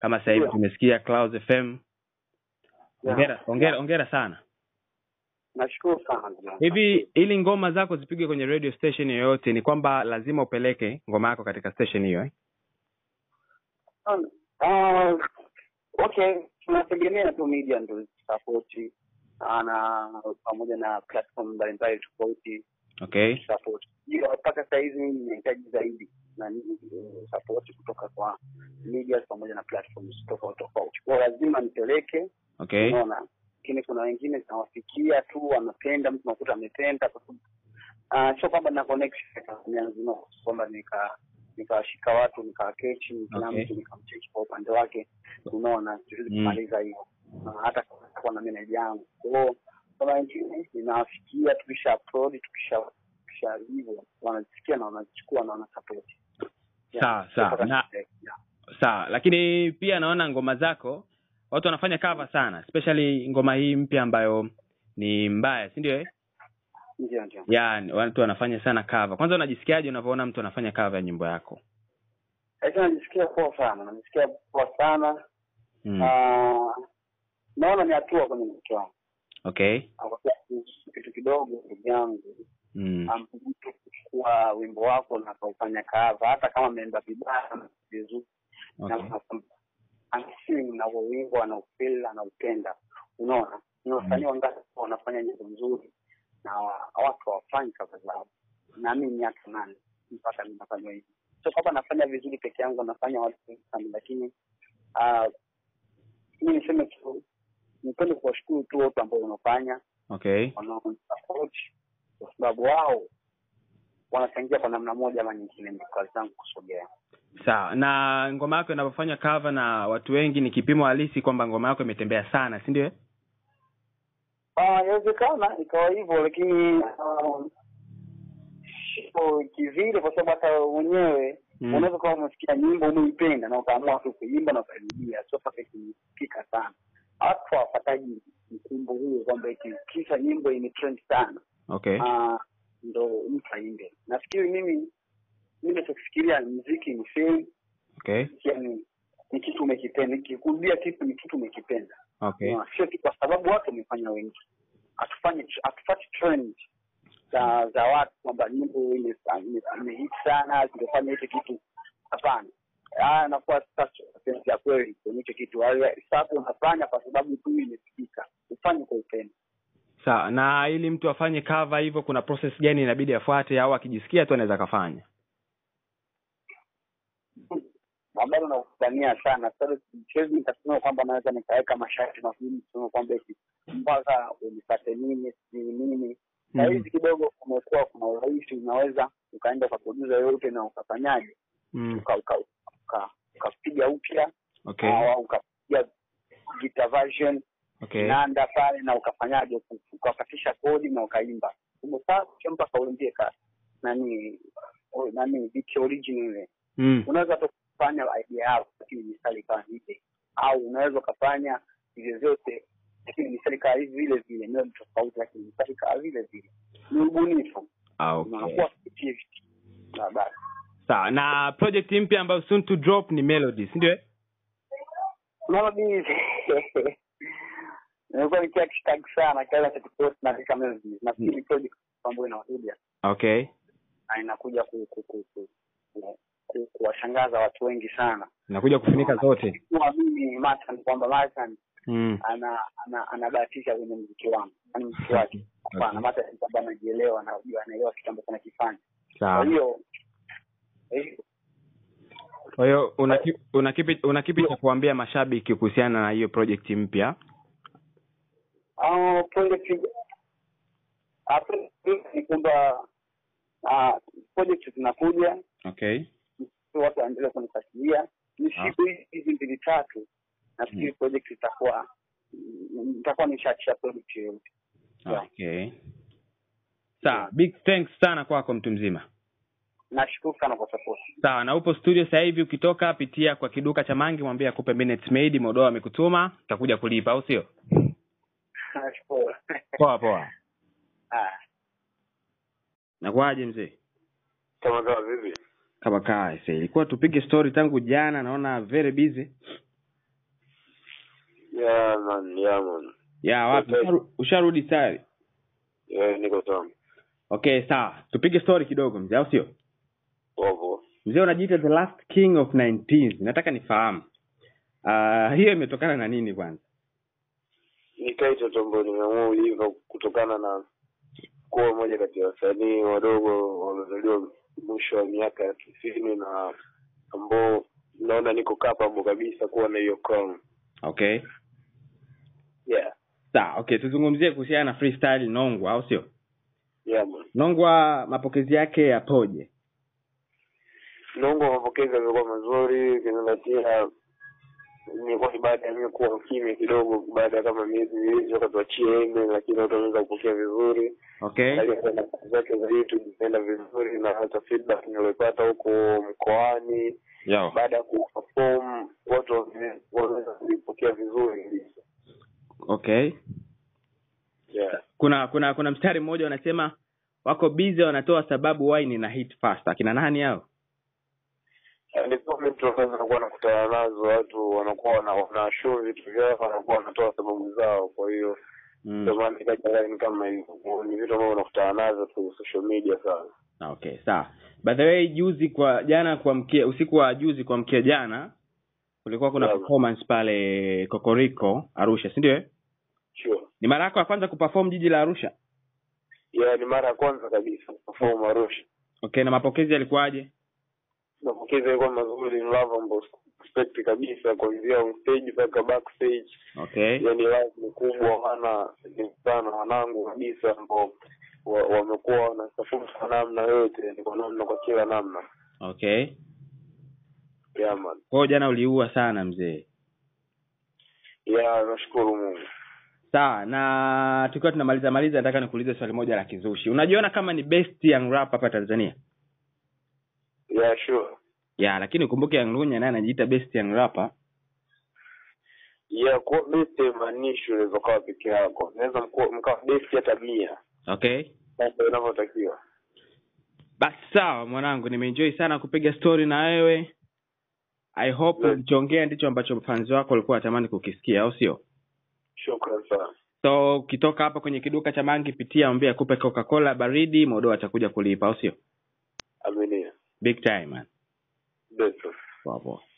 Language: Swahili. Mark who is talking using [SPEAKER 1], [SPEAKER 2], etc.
[SPEAKER 1] kama sasa hivi tumesikia Clouds FM.
[SPEAKER 2] Yeah.
[SPEAKER 1] Hongera, hongera, hongera sana.
[SPEAKER 2] Nashukuru sana.
[SPEAKER 1] Hivi ili ngoma zako zipigwe kwenye radio station yoyote ni kwamba lazima upeleke ngoma yako katika station hiyo eh?
[SPEAKER 2] Ah, okay, tunategemea tu media ndio support na pamoja na platform mbalimbali tofauti
[SPEAKER 1] Okay.
[SPEAKER 2] support. Mpaka saa hizi ninahitaji zaidi na support kutoka kwa media pamoja na platforms tofauti tofauti. Kwa lazima nipeleke,
[SPEAKER 1] Okay.
[SPEAKER 2] unaona. Lakini kuna wengine zinawafikia tu, wanapenda, mtu nakuta amependa kwa sababu ah, sio kwamba na connection nzima, kwamba nika nikawashika watu nikawakechi, kila mtu nikamcheki kwa upande wake, unaona, siwezi
[SPEAKER 1] Mm.
[SPEAKER 2] kumaliza hiyo Na hata kwa na meneja yangu. Kwa hiyo kuna wengine ninawafikia, tukisha upload tukisha hivyo wanazisikia na wanazichukua na wanasupport. Yeah.
[SPEAKER 1] Sawa, sawa. Na- Sawa, lakini pia naona ngoma zako watu wanafanya cover sana, especially ngoma hii mpya ambayo ni mbaya, si ndio? eh?
[SPEAKER 2] Ndio, ndio.
[SPEAKER 1] Ya, watu wanafanya sana cover. Kwanza unajisikiaje unavyoona mtu anafanya cover ya nyimbo yako?
[SPEAKER 2] Lakini najisikia poa sana, najisikia poa sana
[SPEAKER 1] Mm.
[SPEAKER 2] Naona ni hatua kwenye wangu
[SPEAKER 1] Okay.
[SPEAKER 2] Kitu kidogo ndugu yangu
[SPEAKER 1] Mm.
[SPEAKER 2] kuchukua wimbo wako na kaufanya kava hata kama ameenda vibaya vizuri.
[SPEAKER 1] Okay.
[SPEAKER 2] na anasing na huo wimbo anaupenda anaupenda. Unaona? Ni wasanii wangapi wanafanya nyimbo nzuri na watu hawafanyi kava zao? Nami miaka nane mpaka ninafanya hivi. Sio kwamba nafanya vizuri peke yangu nafanya watu sana lakini uh, mi niseme tu nipende kuwashukuru tu watu ambao wanafanya
[SPEAKER 1] Okay.
[SPEAKER 2] wanaonisupport kwa sababu wao wanachangia kwa namna moja ama nyingine kazi zangu kusogea
[SPEAKER 1] Sawa. Na ngoma yako inapofanya cover na watu wengi ni kipimo halisi kwamba ngoma yako imetembea sana, si ndio?
[SPEAKER 2] Ah, inawezekana ikawa hivyo lakini ah, sio kivile kwa sababu hata wenyewe
[SPEAKER 1] Mm.
[SPEAKER 2] unaweza kuwa umesikia nyimbo umeipenda na ukaamua tu kuimba na ukairudia sio mpaka sana watu hawapataji mkumbo huo kwamba ikikisha nyimbo imetrend sana
[SPEAKER 1] Okay.
[SPEAKER 2] uh, ndo mtu aimbe nafikiri mimi mi nachokifikiria mziki ni fei
[SPEAKER 1] Okay.
[SPEAKER 2] yani ni kitu umekipenda. Nikikurudia kitu ni kitu umekipenda.
[SPEAKER 1] Okay.
[SPEAKER 2] Sio tu kwa sababu watu wamefanya wengi. Hatufanye hatufati trend za za watu kwamba nyimbo ime- ime- imehit sana zimefanya hicho kitu. Hapana. Haya anakuwa sasa ya kweli kwenye hicho kitu. Sasa unafanya kwa sababu tu imesikika. Ufanye kwa upendo
[SPEAKER 1] Sawa. Na ili mtu afanye cover hivyo kuna process gani inabidi afuate au akijisikia tu anaweza kafanya?
[SPEAKER 2] habari unakutania sana siwezi nikasema kwamba naweza nikaweka masharti magumu kusema kwamba mpaka unipate nini sijui nini
[SPEAKER 1] Mm.
[SPEAKER 2] sahizi kidogo kumekuwa kuna urahisi unaweza ukaenda ukaprodusa yoyote na ukafanyaje
[SPEAKER 1] Mm.
[SPEAKER 2] uka- uka- uka- ukapiga upya
[SPEAKER 1] Okay.
[SPEAKER 2] au ukapiga guitar version
[SPEAKER 1] Okay.
[SPEAKER 2] nanda pale na ukafanyaje ukakatisha kodi na ukaimba umesaa mpaka uimbie ka nani o- nani beat original ile
[SPEAKER 1] Mm.
[SPEAKER 2] unaweza kufanya idea yako lakini mistari ikawa hivi au unaweza ukafanya vyovyote, lakini mistari ikawa hivi vile vile melodi tofauti lakini mistari ikawa vile vile ni ubunifu
[SPEAKER 1] Ah, okay.
[SPEAKER 2] unakuwa creativity na basi
[SPEAKER 1] Sawa. Na project mpya ambayo soon to drop ni Melody, si ndio? eh?
[SPEAKER 2] nimekuwa nikia kishtag sana kila siku naandika melodies nafikiri project ambayo inakuja
[SPEAKER 1] Okay.
[SPEAKER 2] na inakuja ku, ku, ku, ku, ku, ku, kuwashangaza watu wengi sana
[SPEAKER 1] inakuja kufunika zote.
[SPEAKER 2] kuwa mimi Matan kwamba Matan
[SPEAKER 1] Mm.
[SPEAKER 2] ana ana anabahatisha kwenye mziki wangu yani mziki wake hapana okay. ni kwamba anajielewa anajua anaelewa kitu ambacho anakifanya kwa hiyo eh,
[SPEAKER 1] Kwa hiyo una una kipi una kipi cha kuambia mashabiki kuhusiana na hiyo project mpya?
[SPEAKER 2] ah, project ah, project ni kwamba ah, project zinakuja
[SPEAKER 1] Okay.
[SPEAKER 2] watu waendelee kunifuatilia ni
[SPEAKER 1] Ah.
[SPEAKER 2] siku hizi mbili tatu nafikiri project itakuwa mm, itakuwa nishaachia project yoyote
[SPEAKER 1] Okay. Sawa, big thanks sana kwako mtu mzima.
[SPEAKER 2] nashukuru sana kwa support
[SPEAKER 1] Sawa, na upo studio sasa hivi ukitoka pitia kwa kiduka cha Mangi mwambie akupe minutes made Modoa amekutuma, utakuja kulipa au sio?
[SPEAKER 2] Nashukuru
[SPEAKER 1] Poa poa.
[SPEAKER 2] Ah.
[SPEAKER 1] Nakuaje mzee?
[SPEAKER 3] kama kawa vipi
[SPEAKER 1] Kama kawa sasa ilikuwa tupige story tangu jana naona very busy.
[SPEAKER 2] Yeah man, yeah man.
[SPEAKER 1] ya wapi usharudi tayari
[SPEAKER 2] Yeah, niko sawa.
[SPEAKER 1] okay sawa tupige story kidogo mzee au sio
[SPEAKER 2] Poa
[SPEAKER 1] mzee unajiita the last king of 19 nataka nifahamu uh, hiyo imetokana na nini kwanza
[SPEAKER 2] Nikaita tu ambayo nimeamua uiva kutokana na kuwa moja kati ya wasanii wadogo wamezaliwa mwisho wa miaka ya tisini na ambao naona niko capable kabisa kuwa na hiyo crown.
[SPEAKER 1] okay
[SPEAKER 2] Yeah.
[SPEAKER 1] sawa okay tuzungumzie kuhusiana na freestyle nongwa au sio
[SPEAKER 2] Yeah man.
[SPEAKER 1] nongwa mapokezi yake yapoje
[SPEAKER 2] Nongwa mapokezi yamekuwa mazuri ukizingatia imekuwa ni baada ya mimi kuwa kimya kidogo baada ya kama miezi miwili toka tuachie eme lakini watu wameweza kupokea vizuri.
[SPEAKER 1] Okay.
[SPEAKER 2] Zake za youtube zinaenda vizuri na hata feedback niliyopata huko mkoani. Baada ya kuperform watu wanaweza wameweza kulipokea vizuri.
[SPEAKER 1] Okay.
[SPEAKER 2] Yeah.
[SPEAKER 1] kuna kuna kuna mstari mmoja wanasema wako busy wanatoa sababu wine na hit fast. Akina nani hao
[SPEAKER 2] ni comment ambazo wanakuwa nakutana nazo watu wanakuwa wana- wana vitu vyao wanakuwa wanatoa sababu zao. Kwa hiyo ndio
[SPEAKER 1] mm.
[SPEAKER 2] maana ikaja kama hivyo. Ni vitu ambavyo unakutana nazo tu social media sana.
[SPEAKER 1] Okay sawa. By the way juzi kwa jana kuamkia usiku wa juzi kuamkia jana kulikuwa kuna
[SPEAKER 2] Yeah.
[SPEAKER 1] performance pale kokoriko arusha si ndio eh?
[SPEAKER 2] sure.
[SPEAKER 1] Ni mara yako ya kwanza kuperform jiji la arusha?
[SPEAKER 2] Yeah ni mara ya kwanza kabisa kuperform Arusha.
[SPEAKER 1] Okay na mapokezi yalikuwaje
[SPEAKER 2] mapokezi yalikuwa mazuri ni love expect kabisa kuanzia on stage mpaka backstage.
[SPEAKER 1] Okay.
[SPEAKER 2] Yani live ni kubwa wana ni sana wanangu kabisa ambao wa- wamekuwa wanasupport kwa namna yote ni kwa namna kwa kila namna.
[SPEAKER 1] Okay.
[SPEAKER 2] Yeah man.
[SPEAKER 1] Kwa jana uliua sana mzee.
[SPEAKER 2] Yeah nashukuru Mungu.
[SPEAKER 1] Sawa na tukiwa tunamaliza maliza nataka nikuulize swali moja la kizushi. Unajiona kama ni best young rap hapa tanzania
[SPEAKER 2] yeah sure.
[SPEAKER 1] Yeah lakini ukumbuke young lunya naye anajiita best young rapper.
[SPEAKER 2] Yeah kuwa best haimaanishi unaweza ukawa peke yako. Unaweza mkawa best hata mia.
[SPEAKER 1] Okay.
[SPEAKER 2] Inavyotakiwa
[SPEAKER 1] basi sawa mwanangu nimeenjoy sana kupiga story na wewe. I hope
[SPEAKER 2] Yeah.
[SPEAKER 1] ulichoongea ndicho ambacho fans wako walikuwa watamani kukisikia au sio?
[SPEAKER 2] Shukran sana.
[SPEAKER 1] So ukitoka hapa kwenye kiduka cha mangi pitia ambia akupe coca cola baridi modo atakuja kulipa au sio?
[SPEAKER 2] Aminia
[SPEAKER 1] big time man.
[SPEAKER 2] Best
[SPEAKER 1] poa poa